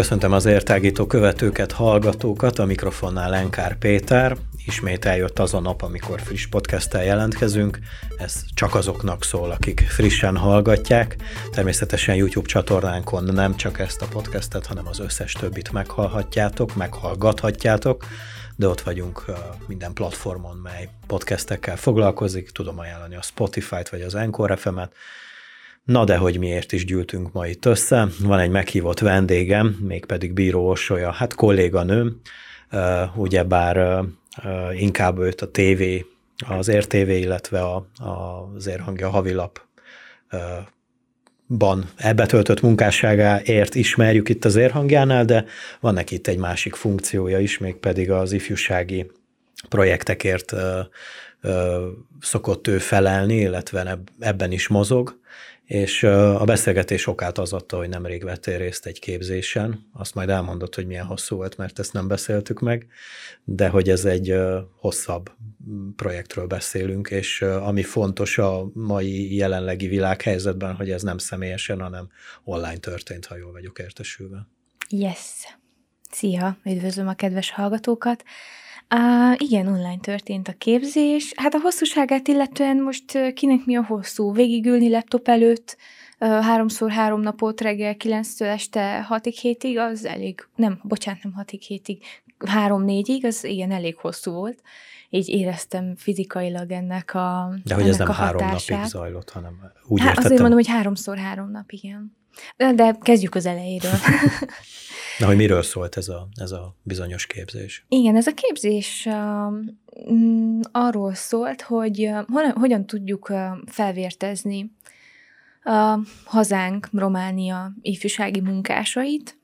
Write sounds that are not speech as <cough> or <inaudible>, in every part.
Köszöntöm az értágító követőket, hallgatókat, a mikrofonnál Lenkár Péter. Ismét eljött az a nap, amikor friss podcasttel jelentkezünk. Ez csak azoknak szól, akik frissen hallgatják. Természetesen YouTube csatornánkon nem csak ezt a podcastet, hanem az összes többit meghallhatjátok, meghallgathatjátok de ott vagyunk minden platformon, mely podcastekkel foglalkozik. Tudom ajánlani a Spotify-t vagy az Encore FM-et, Na de hogy miért is gyűltünk ma itt össze? Van egy meghívott vendégem, mégpedig Bíró Orsolya, hát kolléganőm, ugyebár inkább őt a TV, az RTV, illetve a, az Érhangja havilap ban ebbe töltött munkásságáért ismerjük itt az érhangjánál, de van neki itt egy másik funkciója is, mégpedig az ifjúsági projektekért szokott ő felelni, illetve ebben is mozog, és a beszélgetés okát az adta, hogy nemrég vettél részt egy képzésen. Azt majd elmondott, hogy milyen hosszú volt, mert ezt nem beszéltük meg, de hogy ez egy hosszabb projektről beszélünk, és ami fontos a mai jelenlegi világhelyzetben, hogy ez nem személyesen, hanem online történt, ha jól vagyok értesülve. Yes. Szia, üdvözlöm a kedves hallgatókat. Uh, igen, online történt a képzés. Hát a hosszúságát illetően most kinek mi a hosszú? Végigülni laptop előtt, háromszor három napot reggel 9-től este 6-ig, hétig, az elég, nem, bocsánat, nem 6-ig, hétig, 3-4-ig, az igen, elég hosszú volt. Így éreztem fizikailag ennek a De hogy ennek ez nem a három hatását. napig zajlott, hanem úgy hát, értettem. Azért mondom, hogy háromszor három nap, igen. De kezdjük az elejéről. <laughs> <laughs> Na, hogy miről szólt ez a, ez a bizonyos képzés? Igen, ez a képzés uh, arról szólt, hogy uh, hogyan tudjuk uh, felvértezni a hazánk, Románia ifjúsági munkásait,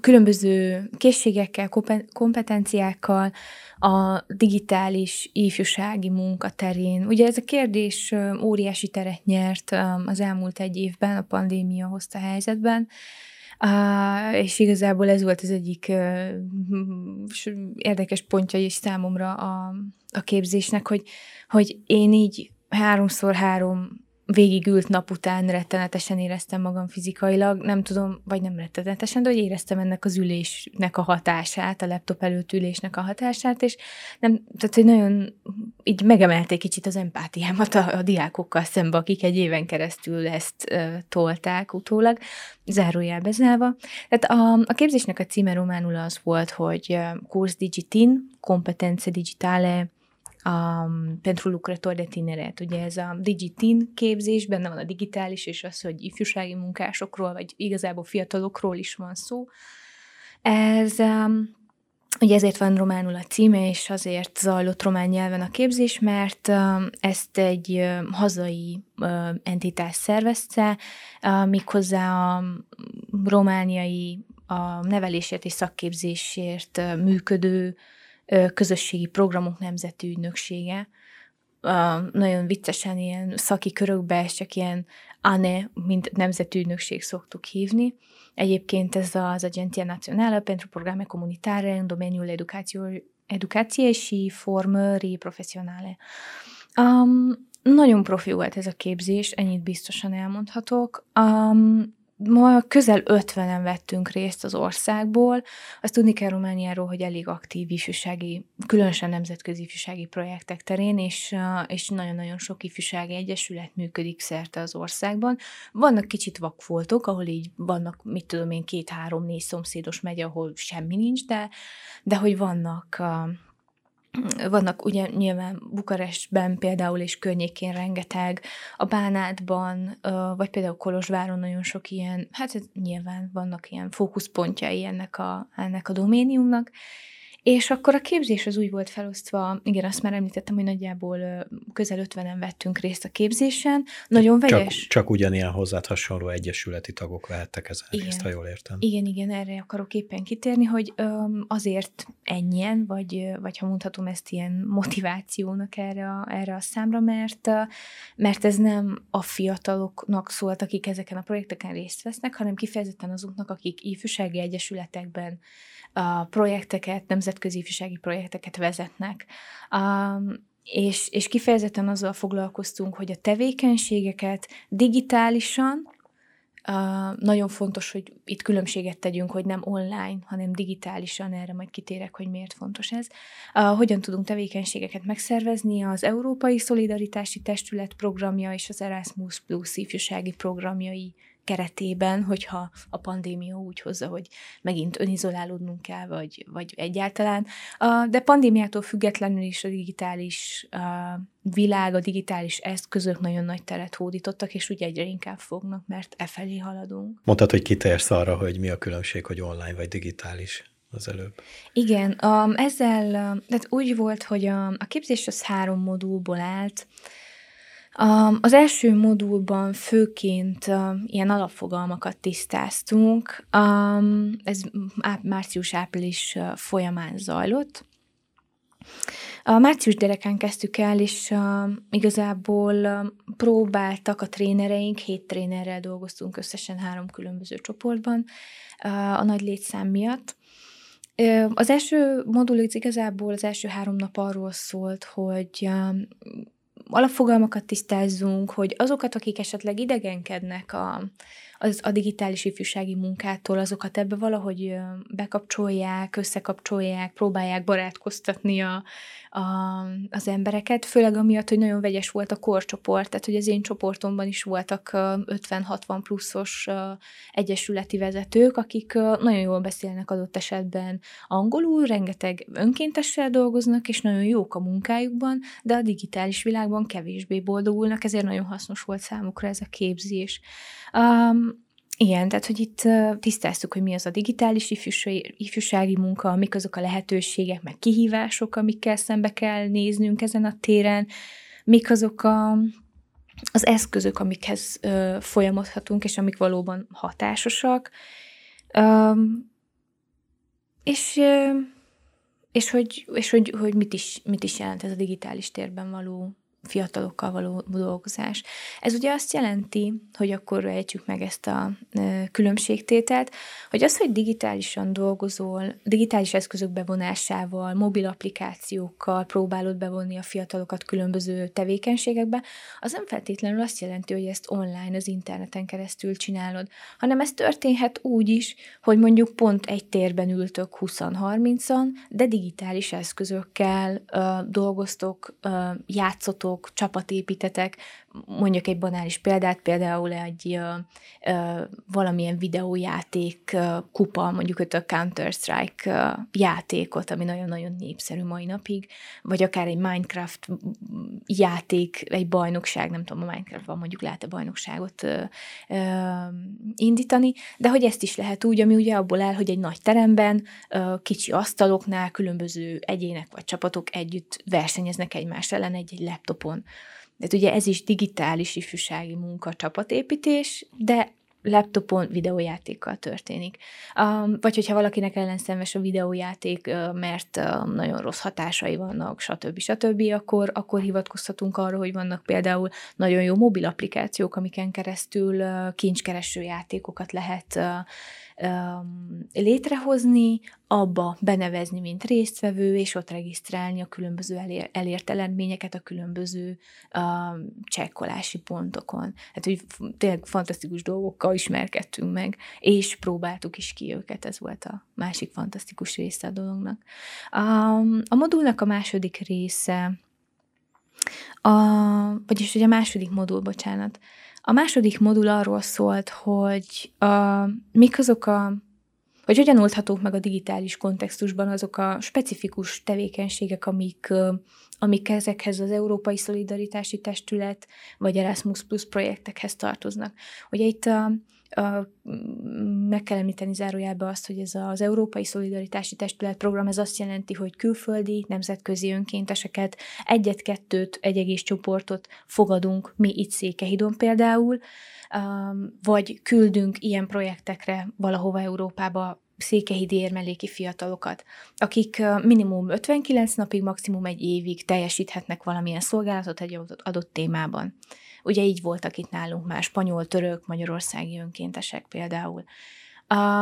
különböző készségekkel, kompetenciákkal a digitális ifjúsági munka terén. Ugye ez a kérdés óriási teret nyert az elmúlt egy évben, a pandémia hozta helyzetben, és igazából ez volt az egyik érdekes pontja is számomra a, a képzésnek, hogy, hogy én így háromszor három végigült nap után rettenetesen éreztem magam fizikailag, nem tudom, vagy nem rettenetesen, de hogy éreztem ennek az ülésnek a hatását, a laptop előtt ülésnek a hatását, és nem, tehát, hogy nagyon így megemelték kicsit az empátiámat a, a diákokkal szembe, akik egy éven keresztül ezt uh, tolták utólag, zárójelbe zárva. Tehát a, a képzésnek a címe románul az volt, hogy Kurs Digitin, Competence Digitale, a, pentru lucrători de tineret. Ugye ez a Digitin képzés, benne van a digitális, és az, hogy ifjúsági munkásokról, vagy igazából fiatalokról is van szó. Ez um, Ugye ezért van románul a címe, és azért zajlott román nyelven a képzés, mert um, ezt egy um, hazai um, entitás szervezte, méghozzá a romániai a nevelésért és szakképzésért működő közösségi programok nemzeti ügynöksége. Nagyon viccesen ilyen szaki körökbe, csak ilyen ANE, mint nemzeti ügynökség szoktuk hívni. Egyébként ez az Agentia Nazionale pentru Programme Comunitare în domeniul educației și formării profesionale. Um, nagyon profi volt ez a képzés, ennyit biztosan elmondhatok. Um, ma közel 50-en vettünk részt az országból. Azt tudni kell Romániáról, hogy elég aktív ifjúsági, különösen nemzetközi ifjúsági projektek terén, és, és nagyon-nagyon sok ifjúsági egyesület működik szerte az országban. Vannak kicsit vakfoltok, ahol így vannak, mit tudom én, két-három-négy szomszédos megy, ahol semmi nincs, de, de hogy vannak vannak ugye nyilván Bukarestben például és környékén rengeteg, a Bánátban, vagy például Kolozsváron nagyon sok ilyen, hát nyilván vannak ilyen fókuszpontjai ennek a, ennek a doméniumnak, És akkor a képzés az úgy volt felosztva, igen, azt már említettem, hogy nagyjából közel 50-en vettünk részt a képzésen. Nagyon vegyes. Csak, csak ugyanilyen hozzád hasonló egyesületi tagok vehettek ezen igen. részt, ha jól értem. Igen, igen, erre akarok éppen kitérni, hogy azért ennyien, vagy, vagy ha mondhatom ezt ilyen motivációnak erre a, erre a számra, mert, mert ez nem a fiataloknak szólt, akik ezeken a projekteken részt vesznek, hanem kifejezetten azoknak, akik ifjúsági egyesületekben projekteket, nemzetközi ifjúsági projekteket vezetnek. És, és kifejezetten azzal foglalkoztunk, hogy a tevékenységeket digitálisan, Uh, nagyon fontos, hogy itt különbséget tegyünk, hogy nem online, hanem digitálisan, erre majd kitérek, hogy miért fontos ez. Uh, hogyan tudunk tevékenységeket megszervezni? Az Európai Szolidaritási Testület programja és az Erasmus Plus ifjúsági programjai keretében, hogyha a pandémia úgy hozza, hogy megint önizolálódnunk kell, vagy, vagy egyáltalán. De pandémiától függetlenül is a digitális világ, a digitális eszközök nagyon nagy teret hódítottak, és úgy egyre inkább fognak, mert e felé haladunk. Mondtad, hogy kitérsz arra, hogy mi a különbség, hogy online vagy digitális az előbb. Igen, um, ezzel, tehát úgy volt, hogy a, a képzés az három modulból állt, az első modulban főként ilyen alapfogalmakat tisztáztunk. Ez március-április folyamán zajlott. A március dereken kezdtük el, és igazából próbáltak a trénereink, hét trénerrel dolgoztunk összesen három különböző csoportban a nagy létszám miatt. Az első modul igazából az első három nap arról szólt, hogy alapfogalmakat tisztázzunk, hogy azokat, akik esetleg idegenkednek a, az, a digitális ifjúsági munkától, azokat ebbe valahogy bekapcsolják, összekapcsolják, próbálják barátkoztatni a, a, az embereket, főleg amiatt, hogy nagyon vegyes volt a korcsoport, tehát hogy az én csoportomban is voltak 50-60 pluszos egyesületi vezetők, akik nagyon jól beszélnek adott esetben angolul, rengeteg önkéntessel dolgoznak, és nagyon jók a munkájukban, de a digitális világban kevésbé boldogulnak, ezért nagyon hasznos volt számukra ez a képzés. Um, igen, tehát hogy itt tisztáztuk, hogy mi az a digitális ifjúsági, munka, mik azok a lehetőségek, meg kihívások, amikkel szembe kell néznünk ezen a téren, mik azok a, az eszközök, amikhez ö, folyamodhatunk, és amik valóban hatásosak. Ö, és és, hogy, és hogy, hogy mit, is, mit is jelent ez a digitális térben való fiatalokkal való dolgozás. Ez ugye azt jelenti, hogy akkor ejtjük meg ezt a különbségtételt, hogy az, hogy digitálisan dolgozol, digitális eszközök bevonásával, mobil applikációkkal próbálod bevonni a fiatalokat különböző tevékenységekbe, az nem feltétlenül azt jelenti, hogy ezt online, az interneten keresztül csinálod, hanem ez történhet úgy is, hogy mondjuk pont egy térben ültök 20-30-an, de digitális eszközökkel uh, dolgoztok, uh, játszotok, csapatok, csapatépítetek, mondjuk egy banális példát, például egy ö, ö, valamilyen videójáték ö, kupa, mondjuk a Counter-Strike ö, játékot, ami nagyon-nagyon népszerű mai napig, vagy akár egy Minecraft játék, egy bajnokság, nem tudom, a Minecraftban mondjuk lehet a bajnokságot ö, ö, indítani, de hogy ezt is lehet úgy, ami ugye abból áll, hogy egy nagy teremben ö, kicsi asztaloknál különböző egyének vagy csapatok együtt versenyeznek egymás ellen egy-egy laptopon. Tehát ugye ez is digitális ifjúsági munka, csapatépítés, de laptopon videójátékkal történik. Um, vagy hogyha valakinek ellenszenves a videójáték, mert nagyon rossz hatásai vannak, stb. stb., akkor, akkor hivatkozhatunk arra, hogy vannak például nagyon jó mobil applikációk, amiken keresztül kincskereső játékokat lehet létrehozni, abba benevezni, mint résztvevő, és ott regisztrálni a különböző elér, elért eredményeket a különböző csekkolási pontokon. Hát, hogy tényleg fantasztikus dolgokkal ismerkedtünk meg, és próbáltuk is ki őket, ez volt a másik fantasztikus része a dolognak. Um, a modulnak a második része, a, vagyis ugye a második modul, bocsánat, a második modul arról szólt, hogy a, mik azok a hogy hogyan oldhatók meg a digitális kontextusban azok a specifikus tevékenységek, amik, amik ezekhez az Európai Szolidaritási Testület vagy Erasmus Plus projektekhez tartoznak. Ugye itt a, meg kell említeni zárójelbe azt, hogy ez az Európai Szolidaritási Testület program, ez azt jelenti, hogy külföldi, nemzetközi önkénteseket, egyet-kettőt, egy egész csoportot fogadunk mi itt Székehidon például, vagy küldünk ilyen projektekre valahova Európába székehidi érmeléki fiatalokat, akik minimum 59 napig, maximum egy évig teljesíthetnek valamilyen szolgálatot egy adott témában. Ugye így voltak itt nálunk már spanyol, török, magyarországi önkéntesek például.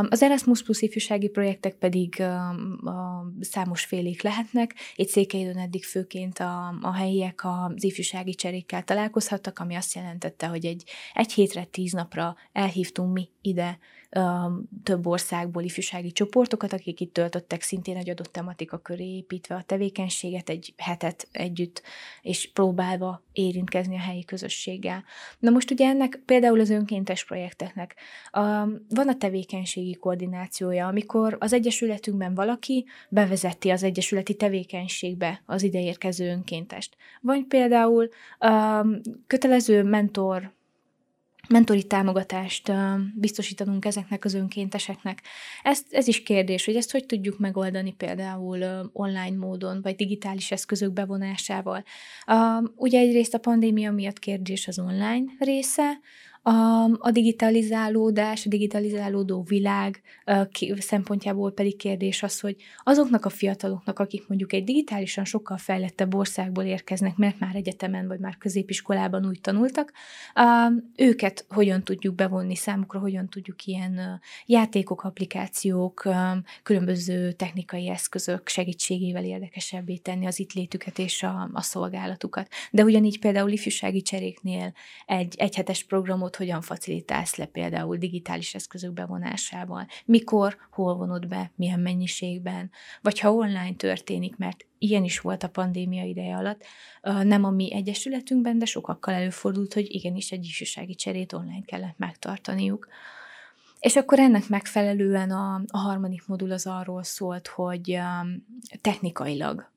Az Erasmus Plus ifjúsági projektek pedig számos félék lehetnek. Itt Székelyidon eddig főként a, a helyiek az ifjúsági cserékkel találkozhattak, ami azt jelentette, hogy egy, egy hétre, tíz napra elhívtunk mi ide több országból ifjúsági csoportokat, akik itt töltöttek szintén egy adott tematika köré építve a tevékenységet egy hetet együtt, és próbálva érintkezni a helyi közösséggel. Na most ugye ennek például az önkéntes projekteknek van a tevékenységi koordinációja, amikor az Egyesületünkben valaki bevezeti az egyesületi tevékenységbe az ideérkező önkéntest. Vagy például kötelező mentor mentori támogatást biztosítanunk ezeknek az önkénteseknek. Ez, ez is kérdés, hogy ezt hogy tudjuk megoldani például online módon, vagy digitális eszközök bevonásával. Ugye egyrészt a pandémia miatt kérdés az online része, a, a digitalizálódás, a digitalizálódó világ szempontjából pedig kérdés az, hogy azoknak a fiataloknak, akik mondjuk egy digitálisan sokkal fejlettebb országból érkeznek, mert már egyetemen vagy már középiskolában úgy tanultak, őket hogyan tudjuk bevonni számukra, hogyan tudjuk ilyen játékok, applikációk, különböző technikai eszközök segítségével érdekesebbé tenni az itt létüket és a, a szolgálatukat. De ugyanígy például ifjúsági cseréknél egy egyhetes programot programot hogyan facilitálsz le például digitális eszközök bevonásával, mikor, hol vonod be, milyen mennyiségben, vagy ha online történik, mert ilyen is volt a pandémia ideje alatt, nem a mi egyesületünkben, de sokakkal előfordult, hogy igenis egy ifjúsági cserét online kellett megtartaniuk. És akkor ennek megfelelően a, a harmadik modul az arról szólt, hogy um, technikailag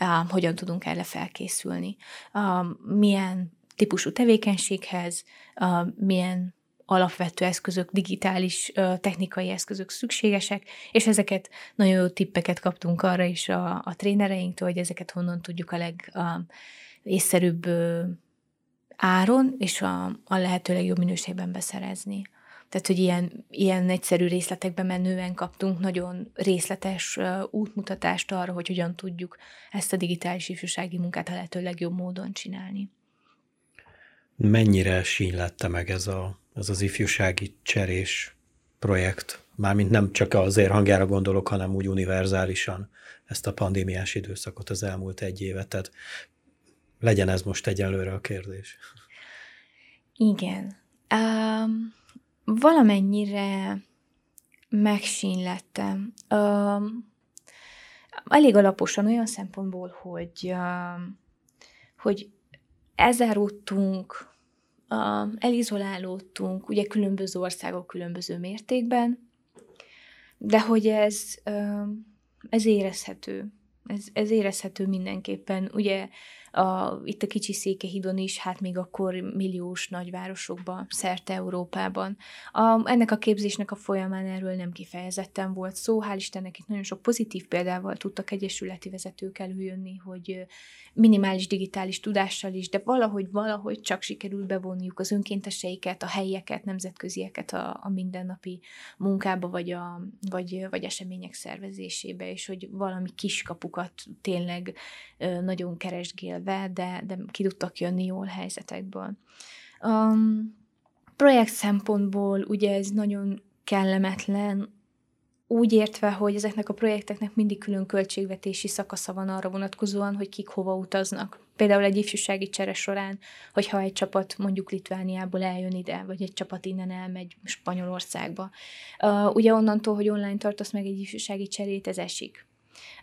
um, hogyan tudunk erre felkészülni, um, milyen típusú tevékenységhez, milyen alapvető eszközök, digitális technikai eszközök szükségesek, és ezeket nagyon jó tippeket kaptunk arra is a, a trénereinktől, hogy ezeket honnan tudjuk a legészszerűbb áron, és a, a lehető legjobb minőségben beszerezni. Tehát, hogy ilyen, ilyen egyszerű részletekbe menően kaptunk nagyon részletes útmutatást arra, hogy hogyan tudjuk ezt a digitális ifjúsági munkát a lehető legjobb módon csinálni. Mennyire sínlette meg ez, a, ez az ifjúsági cserés projekt? Mármint nem csak azért hangjára gondolok, hanem úgy univerzálisan ezt a pandémiás időszakot az elmúlt egy évet. Tehát legyen ez most egyelőre a kérdés. Igen. Um, valamennyire megsínlettem. Um, elég alaposan olyan szempontból, hogy, um, hogy elzáródtunk, elizolálódtunk, ugye különböző országok különböző mértékben, de hogy ez, ez érezhető. Ez, ez érezhető mindenképpen. Ugye a, itt a kicsi Székehidon is, hát még akkor milliós nagyvárosokban, szerte Európában. A, ennek a képzésnek a folyamán erről nem kifejezetten volt szó, hál' Istennek itt nagyon sok pozitív példával tudtak egyesületi vezetők előjönni, hogy minimális digitális tudással is, de valahogy, valahogy csak sikerült bevonniuk az önkénteseiket, a helyieket, nemzetközieket a, a mindennapi munkába, vagy, a, vagy, vagy események szervezésébe, és hogy valami kiskapukat tényleg nagyon keresgél élve, de, de ki tudtak jönni jól helyzetekből. Um, projekt szempontból ugye ez nagyon kellemetlen, úgy értve, hogy ezeknek a projekteknek mindig külön költségvetési szakasza van arra vonatkozóan, hogy kik hova utaznak. Például egy ifjúsági csere során, hogyha egy csapat mondjuk Litvániából eljön ide, vagy egy csapat innen elmegy Spanyolországba. Uh, ugye onnantól, hogy online tartasz meg egy ifjúsági cserét, ez esik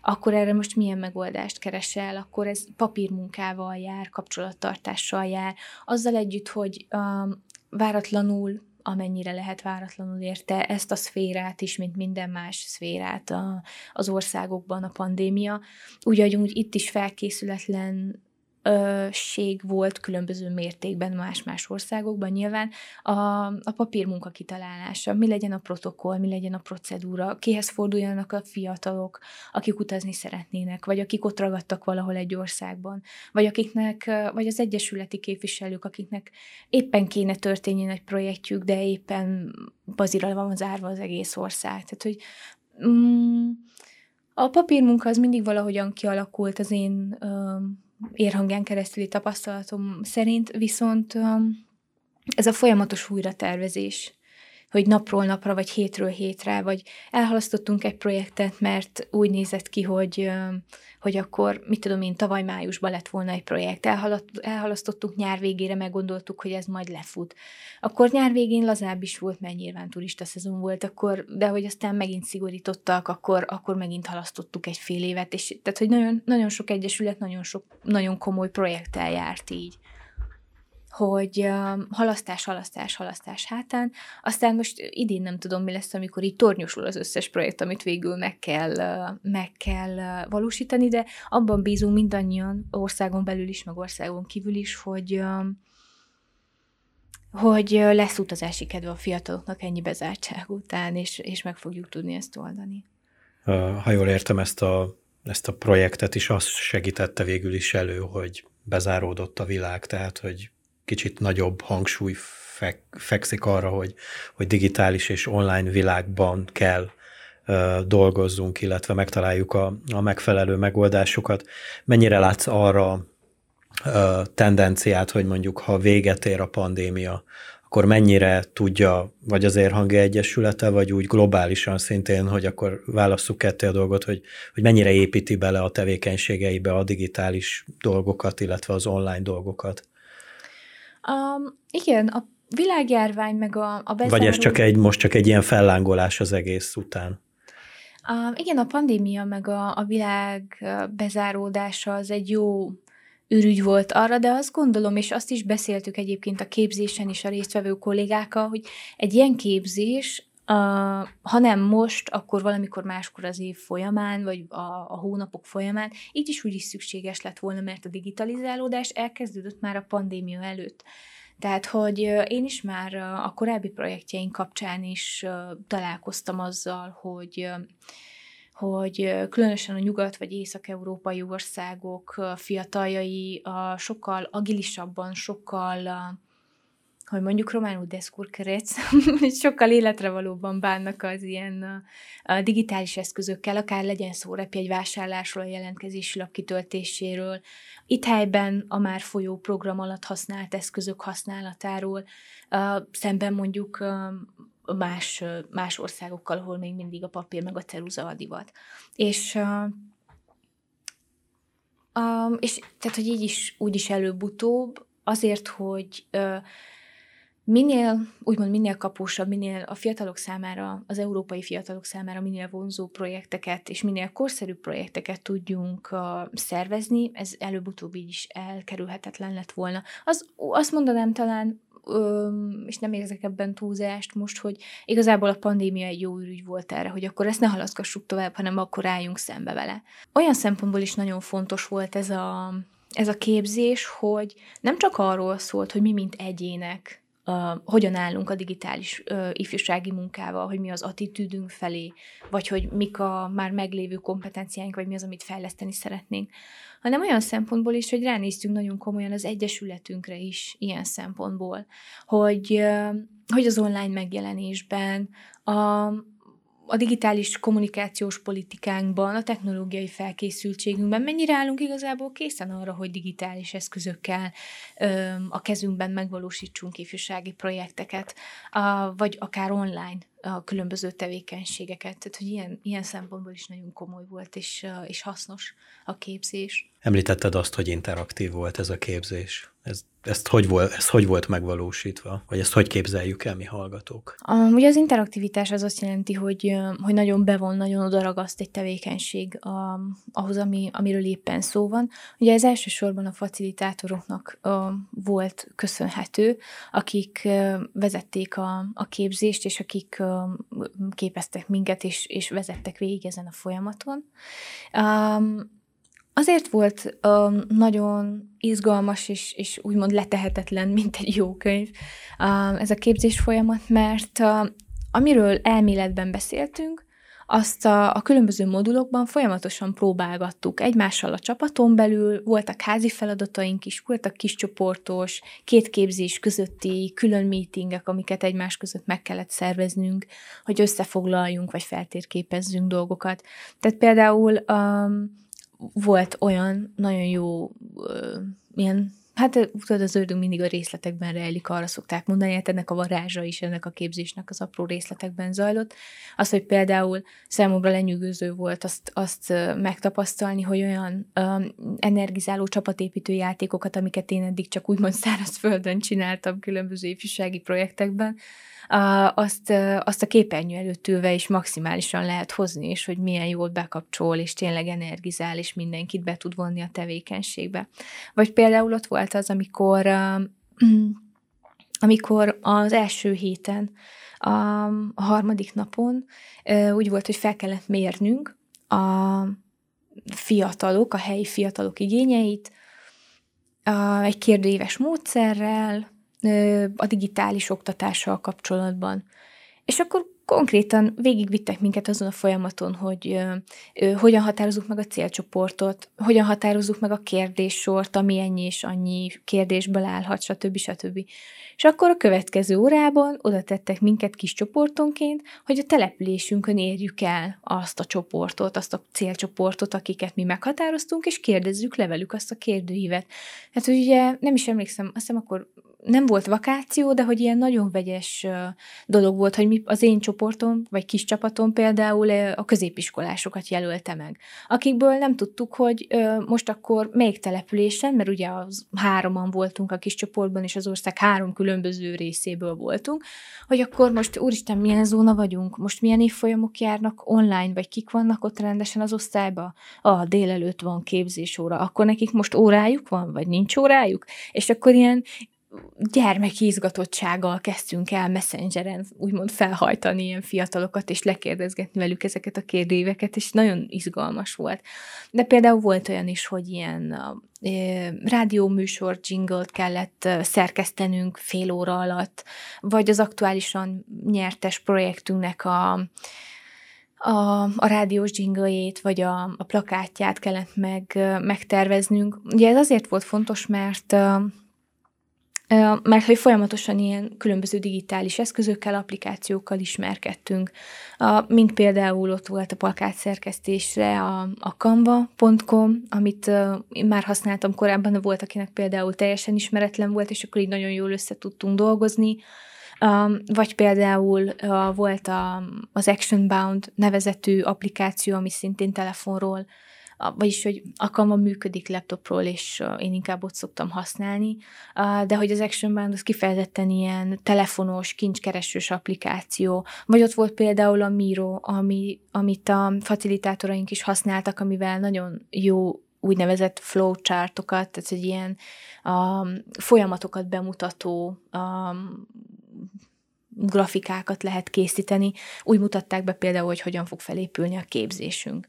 akkor erre most milyen megoldást keresel, akkor ez papírmunkával jár, kapcsolattartással jár, azzal együtt, hogy um, váratlanul amennyire lehet váratlanul érte ezt a szférát is, mint minden más szférát a, az országokban a pandémia. Úgy, hogy úgy itt is felkészületlen ség volt különböző mértékben más-más országokban nyilván a, a papírmunka kitalálása, mi legyen a protokoll, mi legyen a procedúra, kihez forduljanak a fiatalok, akik utazni szeretnének, vagy akik ott ragadtak valahol egy országban, vagy akiknek, vagy az egyesületi képviselők, akiknek éppen kéne történjen egy projektjük, de éppen bazira van zárva az egész ország. Tehát, hogy mm, a papírmunka az mindig valahogyan kialakult az én érhangján keresztüli tapasztalatom szerint, viszont ez a folyamatos újratervezés, hogy napról napra, vagy hétről hétre, vagy elhalasztottunk egy projektet, mert úgy nézett ki, hogy, hogy akkor, mit tudom én, tavaly májusban lett volna egy projekt, elhalasztottuk nyár végére, meggondoltuk, hogy ez majd lefut. Akkor nyár végén lazább is volt, mert nyilván turista szezon volt, akkor, de hogy aztán megint szigorítottak, akkor, akkor megint halasztottuk egy fél évet, és tehát, hogy nagyon, nagyon sok egyesület, nagyon sok, nagyon komoly projekttel járt így hogy halasztás, halasztás, halasztás hátán. Aztán most idén nem tudom, mi lesz, amikor így tornyosul az összes projekt, amit végül meg kell, meg kell valósítani, de abban bízunk mindannyian, országon belül is, meg országon kívül is, hogy hogy lesz utazási kedve a fiataloknak ennyi bezártság után, és, és meg fogjuk tudni ezt oldani. Ha jól értem, ezt a, ezt a projektet is azt segítette végül is elő, hogy bezáródott a világ, tehát hogy kicsit nagyobb hangsúly fek, fekszik arra, hogy, hogy digitális és online világban kell uh, dolgozzunk, illetve megtaláljuk a, a megfelelő megoldásokat. Mennyire látsz arra tendenciát, hogy mondjuk ha véget ér a pandémia, akkor mennyire tudja, vagy az Érhangi Egyesülete, vagy úgy globálisan szintén, hogy akkor válasszuk ketté a dolgot, hogy, hogy mennyire építi bele a tevékenységeibe a digitális dolgokat, illetve az online dolgokat? Um, igen, a világjárvány meg a, a bezáró... Vagy ez csak egy, most csak egy ilyen fellángolás az egész után? Um, igen, a pandémia meg a, a világ bezáródása az egy jó ürügy volt arra, de azt gondolom, és azt is beszéltük egyébként a képzésen is a résztvevő kollégákkal, hogy egy ilyen képzés Uh, ha nem most, akkor valamikor máskor az év folyamán, vagy a, a hónapok folyamán, így is úgy is szükséges lett volna, mert a digitalizálódás elkezdődött már a pandémia előtt. Tehát, hogy én is már a korábbi projektjeink kapcsán is találkoztam azzal, hogy hogy különösen a nyugat- vagy észak-európai országok fiataljai sokkal agilisabban, sokkal hogy mondjuk románul deskurkerec, <laughs> sokkal életre valóban bánnak az ilyen a digitális eszközökkel, akár legyen szó egy vásárlásról, a jelentkezési lap kitöltéséről, itt helyben a már folyó program alatt használt eszközök használatáról, szemben mondjuk más, más országokkal, ahol még mindig a papír meg a ceruza a divat. És Um, és tehát, hogy így is, úgy is előbb-utóbb, azért, hogy uh, minél, úgymond minél kapósabb, minél a fiatalok számára, az európai fiatalok számára minél vonzó projekteket és minél korszerűbb projekteket tudjunk uh, szervezni, ez előbb-utóbb így is elkerülhetetlen lett volna. Az, azt mondanám talán, és nem érzek ebben túlzást most, hogy igazából a pandémia egy jó ürügy volt erre, hogy akkor ezt ne halaszgassuk tovább, hanem akkor álljunk szembe vele. Olyan szempontból is nagyon fontos volt ez a, ez a képzés, hogy nem csak arról szólt, hogy mi, mint egyének uh, hogyan állunk a digitális ifjúsági munkával, hogy mi az attitűdünk felé, vagy hogy mik a már meglévő kompetenciáink, vagy mi az, amit fejleszteni szeretnénk, hanem olyan szempontból is, hogy ránéztünk nagyon komolyan az egyesületünkre is ilyen szempontból, hogy, hogy az online megjelenésben, a, a digitális kommunikációs politikánkban, a technológiai felkészültségünkben mennyire állunk igazából készen arra, hogy digitális eszközökkel a kezünkben megvalósítsunk ifjúsági projekteket, vagy akár online a különböző tevékenységeket. Tehát, hogy ilyen, ilyen szempontból is nagyon komoly volt, és, és hasznos a képzés. Említetted azt, hogy interaktív volt ez a képzés. Ez, ezt hogy volt, ez hogy volt megvalósítva? Vagy ezt hogy képzeljük el mi hallgatók? Um, ugye az interaktivitás az azt jelenti, hogy, hogy nagyon bevon, nagyon odaragaszt egy tevékenység a, ahhoz, ami, amiről éppen szó van. Ugye ez elsősorban a facilitátoroknak uh, volt köszönhető, akik uh, vezették a, a képzést, és akik uh, képeztek minket, és, és vezettek végig ezen a folyamaton. Um, azért volt um, nagyon izgalmas és, és úgymond letehetetlen, <laughs> mint egy jó könyv um, ez a képzés folyamat, mert uh, amiről elméletben beszéltünk, azt a, a különböző modulokban folyamatosan próbálgattuk egymással a csapaton belül, voltak házi feladataink is, voltak kiscsoportos, két képzés közötti külön meetingek, amiket egymás között meg kellett szerveznünk, hogy összefoglaljunk, vagy feltérképezzünk dolgokat. Tehát például um, volt olyan nagyon jó uh, ilyen Hát tudod, az ördög mindig a részletekben rejlik, arra szokták mondani, hát ennek a varázsa is ennek a képzésnek az apró részletekben zajlott. Az, hogy például számomra lenyűgöző volt azt, azt megtapasztalni, hogy olyan um, energizáló csapatépítő játékokat, amiket én eddig csak úgymond szárazföldön csináltam különböző ifjúsági projektekben, azt, azt a képernyő előtt ülve is maximálisan lehet hozni, és hogy milyen jól bekapcsol, és tényleg energizál, és mindenkit be tud vonni a tevékenységbe. Vagy például ott volt az, amikor <clears throat> amikor az első héten, a, harmadik napon úgy volt, hogy fel kellett mérnünk a fiatalok, a helyi fiatalok igényeit, egy kérdőíves módszerrel, a digitális oktatással kapcsolatban. És akkor konkrétan végigvittek minket azon a folyamaton, hogy ö, hogyan határozzuk meg a célcsoportot, hogyan határozzuk meg a kérdéssort, ami ennyi és annyi kérdésből állhat, stb. stb. És akkor a következő órában oda tettek minket kis csoportonként, hogy a településünkön érjük el azt a csoportot, azt a célcsoportot, akiket mi meghatároztunk, és kérdezzük le velük azt a kérdőívet. Hát ugye nem is emlékszem, azt hiszem akkor nem volt vakáció, de hogy ilyen nagyon vegyes dolog volt, hogy mi, az én csoportom, vagy kis csapatom például a középiskolásokat jelölte meg, akikből nem tudtuk, hogy most akkor melyik településen, mert ugye az hároman voltunk a kis csoportban, és az ország három különböző részéből voltunk, hogy akkor most úristen, milyen zóna vagyunk, most milyen évfolyamok járnak online, vagy kik vannak ott rendesen az osztályba? Ah, délelőtt van képzésóra, akkor nekik most órájuk van, vagy nincs órájuk? És akkor ilyen gyermeki izgatottsággal kezdtünk el messengeren úgymond felhajtani ilyen fiatalokat, és lekérdezgetni velük ezeket a kérdéveket, és nagyon izgalmas volt. De például volt olyan is, hogy ilyen rádióműsor jingle kellett szerkesztenünk fél óra alatt, vagy az aktuálisan nyertes projektünknek a a, a rádiós dzsingajét, vagy a, a plakátját kellett meg, megterveznünk. Ugye ez azért volt fontos, mert mert hogy folyamatosan ilyen különböző digitális eszközökkel, applikációkkal ismerkedtünk. Mint például ott volt a plakát szerkesztésre a, a canva.com, amit én már használtam korábban, de volt, akinek például teljesen ismeretlen volt, és akkor így nagyon jól össze tudtunk dolgozni. Vagy például volt az Action Bound nevezetű applikáció, ami szintén telefonról vagyis, hogy alkalma működik laptopról, és én inkább ott szoktam használni, de hogy az Action Band az kifejezetten ilyen telefonos, kincskeresős applikáció, vagy ott volt például a Miro, ami, amit a facilitátoraink is használtak, amivel nagyon jó úgynevezett flowchartokat, tehát egy ilyen um, folyamatokat bemutató um, grafikákat lehet készíteni. Úgy mutatták be például, hogy hogyan fog felépülni a képzésünk.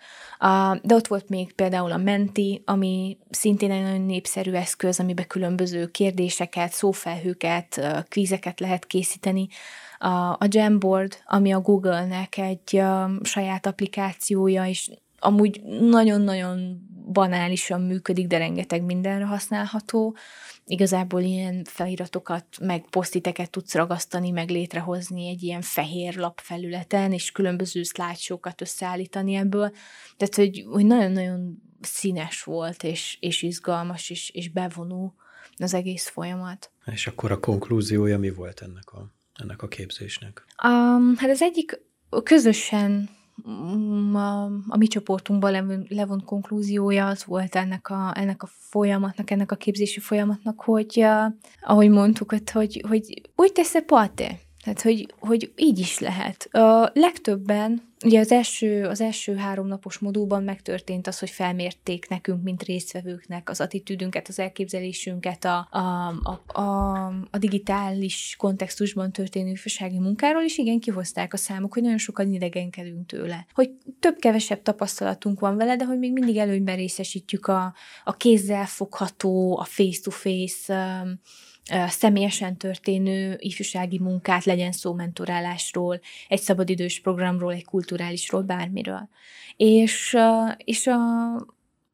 De ott volt még például a Menti, ami szintén egy nagyon népszerű eszköz, amiben különböző kérdéseket, szófelhőket, kvízeket lehet készíteni. A Jamboard, ami a Google-nek egy saját applikációja, és amúgy nagyon-nagyon banálisan működik, de rengeteg mindenre használható igazából ilyen feliratokat, meg posztiteket tudsz ragasztani, meg létrehozni egy ilyen fehér lap felületen, és különböző szlájdsókat összeállítani ebből. Tehát, hogy, hogy nagyon-nagyon színes volt, és, és izgalmas, és, és bevonó az egész folyamat. És akkor a konklúziója mi volt ennek a, ennek a képzésnek? Um, hát az egyik közösen a, a mi csoportunkban levon, levont konklúziója az volt ennek a, ennek a folyamatnak, ennek a képzési folyamatnak, hogy uh, ahogy mondtuk, hogy, hogy úgy tesz parte, Tehát, hogy, hogy így is lehet. A legtöbben, ugye az első, az első három napos modulban megtörtént az, hogy felmérték nekünk, mint résztvevőknek az attitűdünket, az elképzelésünket a, a, a, a, a digitális kontextusban történő ifjúsági munkáról, és igen, kihozták a számok, hogy nagyon sokan idegenkedünk tőle. Hogy több-kevesebb tapasztalatunk van vele, de hogy még mindig előnyben részesítjük a, a kézzel fogható, a face-to-face um, személyesen történő ifjúsági munkát, legyen szó mentorálásról, egy szabadidős programról, egy kulturálisról, bármiről. És, és a,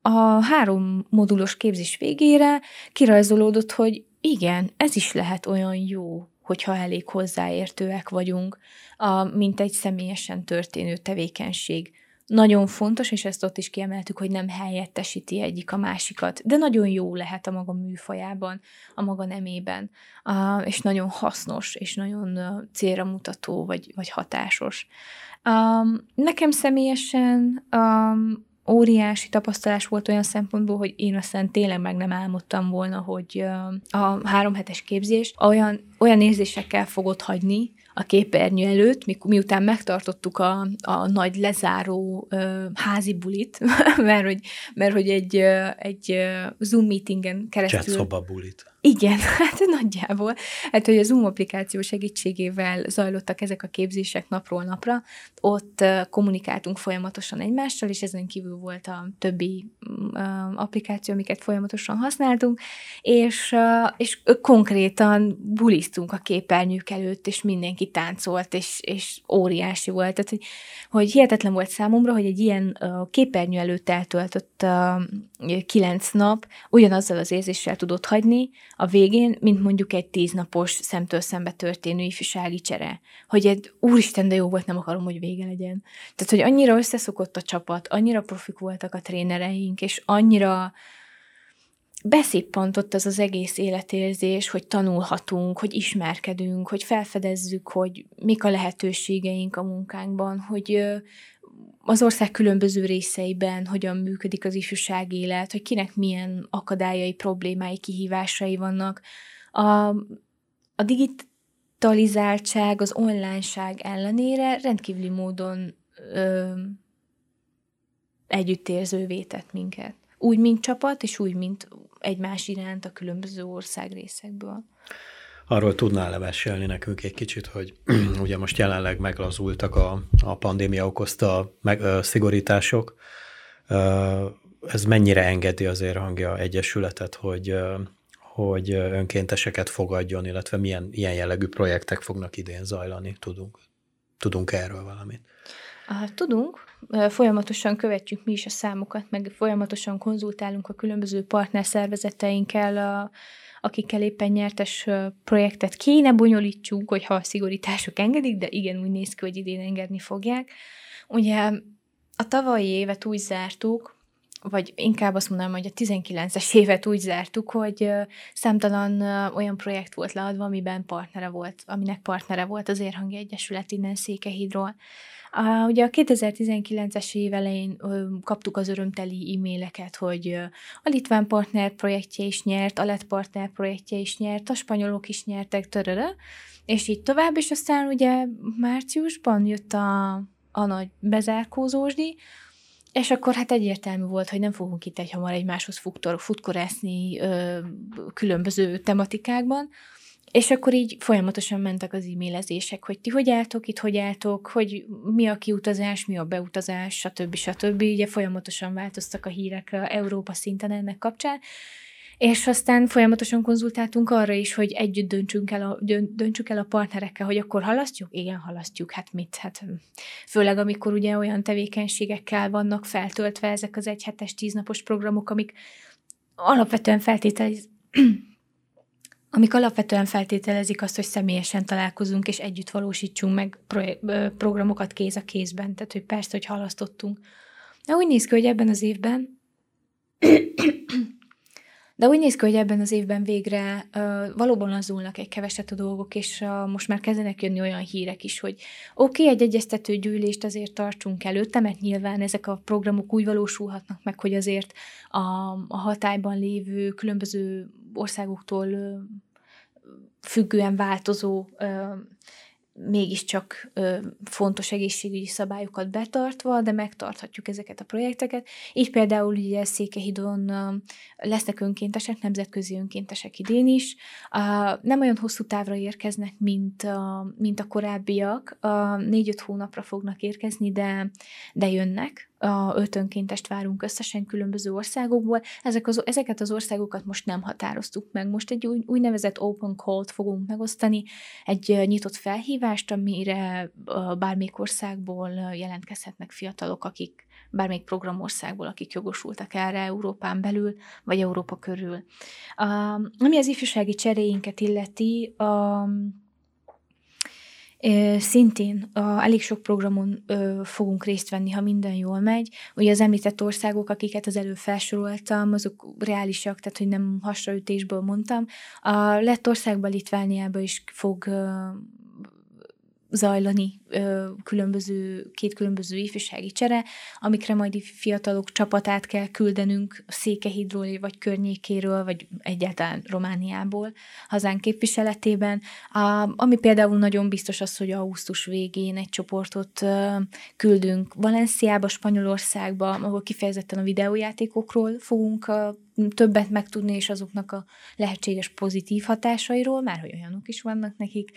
a három modulos képzés végére kirajzolódott, hogy igen, ez is lehet olyan jó, hogyha elég hozzáértőek vagyunk, a, mint egy személyesen történő tevékenység nagyon fontos, és ezt ott is kiemeltük, hogy nem helyettesíti egyik a másikat, de nagyon jó lehet a maga műfajában, a maga nemében, és nagyon hasznos, és nagyon célra mutató, vagy, vagy hatásos. Nekem személyesen óriási tapasztalás volt olyan szempontból, hogy én aztán tényleg meg nem álmodtam volna, hogy a három hetes képzés olyan, olyan érzésekkel fogod hagyni, a képernyő előtt, mi, miután megtartottuk a, a nagy lezáró ö, házi bulit, <laughs> mert hogy, mert hogy egy, egy Zoom meetingen keresztül... Chat bulit. Igen, <laughs> hát nagyjából. Hát, hogy a Zoom applikáció segítségével zajlottak ezek a képzések napról napra, ott kommunikáltunk folyamatosan egymással, és ezen kívül volt a többi applikáció, amiket folyamatosan használtunk, és, és konkrétan buliztunk a képernyők előtt, és mindenki táncolt, és, és óriási volt. Tehát, hogy, hogy hihetetlen volt számomra, hogy egy ilyen képernyő előtt eltöltött kilenc nap ugyanazzal az érzéssel tudott hagyni, a végén, mint mondjuk egy tíznapos szemtől szembe történő ifjúsági csere. Hogy egy úristen, de jó volt, nem akarom, hogy vége legyen. Tehát, hogy annyira összeszokott a csapat, annyira profik voltak a trénereink, és annyira beszippantott az az egész életérzés, hogy tanulhatunk, hogy ismerkedünk, hogy felfedezzük, hogy mik a lehetőségeink a munkánkban, hogy az ország különböző részeiben hogyan működik az ifjúság élet, hogy kinek milyen akadályai, problémái, kihívásai vannak. A, a digitalizáltság, az onlineság ellenére rendkívüli módon ö, együttérzővé tett minket. Úgy, mint csapat, és úgy, mint egymás iránt a különböző országrészekből. Arról tudnál levesélni nekünk egy kicsit, hogy <clears throat> ugye most jelenleg meglazultak a, a pandémia okozta meg, ö, szigorítások. Ö, ez mennyire engedi azért hangja egyesületet, hogy, ö, hogy önkénteseket fogadjon, illetve milyen ilyen jellegű projektek fognak idén zajlani, tudunk? Tudunk erről valamit? Tudunk, folyamatosan követjük mi is a számokat, meg folyamatosan konzultálunk a különböző partnerszervezeteinkkel, a, akikkel éppen nyertes projektet kéne bonyolítsunk, hogyha a szigorítások engedik, de igen, úgy néz ki, hogy idén engedni fogják. Ugye a tavalyi évet úgy zártuk, vagy inkább azt mondanám, hogy a 19-es évet úgy zártuk, hogy számtalan olyan projekt volt leadva, amiben partnere volt, aminek partnere volt az Érhangi Egyesület innen Székehídról. A, ugye a 2019-es év elején ö, kaptuk az örömteli e-maileket, hogy ö, a Litván partner projektje is nyert, a lett partner projektje is nyert, a spanyolok is nyertek, töröre, és így tovább, és aztán ugye márciusban jött a, a nagy bezárkózósdi, és akkor hát egyértelmű volt, hogy nem fogunk itt egy hamar egymáshoz futkorászni ö, különböző tematikákban, és akkor így folyamatosan mentek az e-mailezések, hogy ti hogy álltok, itt hogy álltok, hogy mi a kiutazás, mi a beutazás, stb. stb. Ugye folyamatosan változtak a hírek Európa szinten ennek kapcsán, és aztán folyamatosan konzultáltunk arra is, hogy együtt döntsünk el a, döntsük el a partnerekkel, hogy akkor halasztjuk? Igen, halasztjuk. Hát mit? Hát főleg, amikor ugye olyan tevékenységekkel vannak feltöltve ezek az egyhetes, tíznapos programok, amik alapvetően feltételiz amik alapvetően feltételezik azt, hogy személyesen találkozunk és együtt valósítsunk meg programokat kéz a kézben, tehát hogy persze, hogy halasztottunk. De úgy néz ki, hogy ebben az évben de úgy néz ki, hogy ebben az évben végre uh, valóban lazulnak egy keveset a dolgok, és uh, most már kezdenek jönni olyan hírek is, hogy oké, okay, egy egyeztető gyűlést azért tartsunk előtte, mert nyilván ezek a programok úgy valósulhatnak meg, hogy azért a, a hatályban lévő különböző országoktól függően változó mégiscsak fontos egészségügyi szabályokat betartva, de megtarthatjuk ezeket a projekteket. Így például ugye Székehidon lesznek önkéntesek, nemzetközi önkéntesek idén is. Nem olyan hosszú távra érkeznek, mint, ö, mint a korábbiak. Négy-öt hónapra fognak érkezni, de, de jönnek a öt önkéntest várunk összesen különböző országokból. Ezek az, ezeket az országokat most nem határoztuk meg. Most egy új, úgynevezett open call-t fogunk megosztani, egy nyitott felhívást, amire bármelyik országból jelentkezhetnek fiatalok, akik bármelyik programországból, akik jogosultak erre Európán belül, vagy Európa körül. Ami az ifjúsági cseréinket illeti, Szintén a, elég sok programon ö, fogunk részt venni, ha minden jól megy. Ugye az említett országok, akiket az előbb felsoroltam, azok reálisak, tehát hogy nem hasraütésből mondtam. A Lettországban, Litvániában is fog ö, zajlani ö, különböző, két különböző ifjúsági csere, amikre majd fiatalok csapatát kell küldenünk Székehidról, vagy környékéről, vagy egyáltalán Romániából hazánk képviseletében. A, ami például nagyon biztos az, hogy augusztus végén egy csoportot ö, küldünk Valenciába, Spanyolországba, ahol kifejezetten a videójátékokról fogunk ö, többet megtudni, és azoknak a lehetséges pozitív hatásairól, már hogy olyanok is vannak nekik,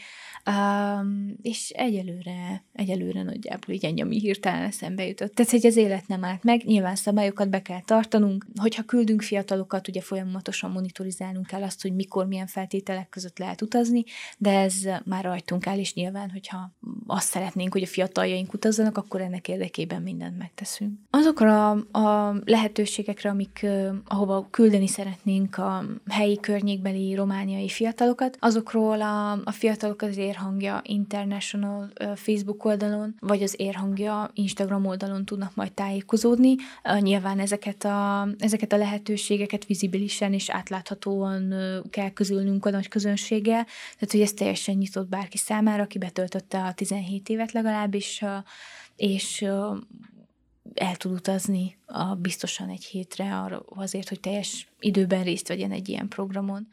um, és egyelőre, egyelőre nagyjából így ennyi, ami hirtelen eszembe jutott. Tehát, hogy az élet nem állt meg, nyilván szabályokat be kell tartanunk, hogyha küldünk fiatalokat, ugye folyamatosan monitorizálnunk kell azt, hogy mikor, milyen feltételek között lehet utazni, de ez már rajtunk áll, és nyilván, hogyha azt szeretnénk, hogy a fiataljaink utazzanak, akkor ennek érdekében mindent megteszünk. Azokra a, lehetőségekre, amik, ahova küldeni szeretnénk a helyi környékbeli romániai fiatalokat. Azokról a, a fiatalok az Érhangja International Facebook oldalon, vagy az Érhangja Instagram oldalon tudnak majd tájékozódni. Nyilván ezeket a, ezeket a lehetőségeket vizibilisen és átláthatóan kell közülnünk a nagy közönséggel, tehát hogy ez teljesen nyitott bárki számára, aki betöltötte a 17 évet legalábbis, és el tud utazni a, biztosan egy hétre arra, azért, hogy teljes időben részt vegyen egy ilyen programon.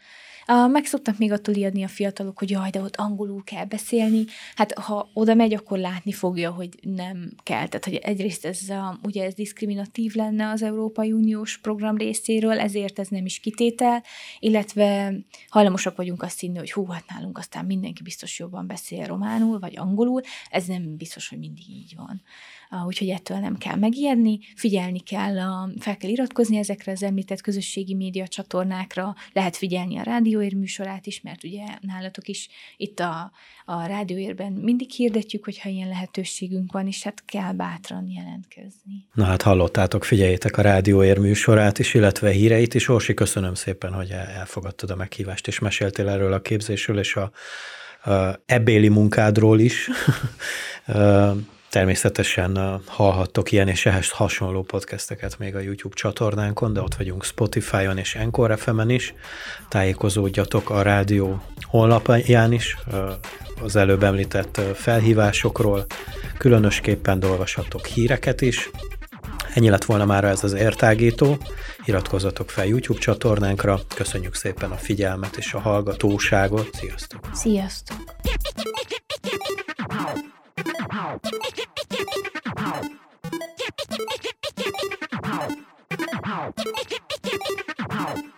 Meg szoktak még attól adni a fiatalok, hogy jaj, de ott angolul kell beszélni. Hát ha oda megy, akkor látni fogja, hogy nem kell. Tehát, hogy egyrészt ez, a, ugye ez diszkriminatív lenne az Európai Uniós program részéről, ezért ez nem is kitétel, illetve hajlamosak vagyunk azt hinni, hogy hú, hát nálunk aztán mindenki biztos jobban beszél románul, vagy angolul. Ez nem biztos, hogy mindig így van. Úgyhogy ettől nem kell megijedni, figyelni kell, a, fel kell iratkozni ezekre az említett közösségi média csatornákra, lehet figyelni a rádióér műsorát is, mert ugye nálatok is itt a, a rádióérben mindig hirdetjük, hogyha ilyen lehetőségünk van, és hát kell bátran jelentkezni. Na hát hallottátok, figyeljétek a rádióér műsorát is, illetve híreit is. Orsi, köszönöm szépen, hogy elfogadtad a meghívást, és meséltél erről a képzésről, és a, a ebéli munkádról is. <laughs> Természetesen hallhattok ilyen és ehhez hasonló podcasteket még a YouTube csatornánkon, de ott vagyunk Spotify-on és Encore fm is. Tájékozódjatok a rádió honlapján is, az előbb említett felhívásokról, különösképpen olvashatok híreket is. Ennyi lett volna már ez az értágító. Iratkozzatok fel YouTube csatornánkra. Köszönjük szépen a figyelmet és a hallgatóságot. Sziasztok! Sziasztok! ティンレスリップしてるってことかも。ティンレスリップしてるってことかも。ティンレスリップしてるってことかも。ティンレスリップしてるってことかも。ティンレスリップしてるってことかも。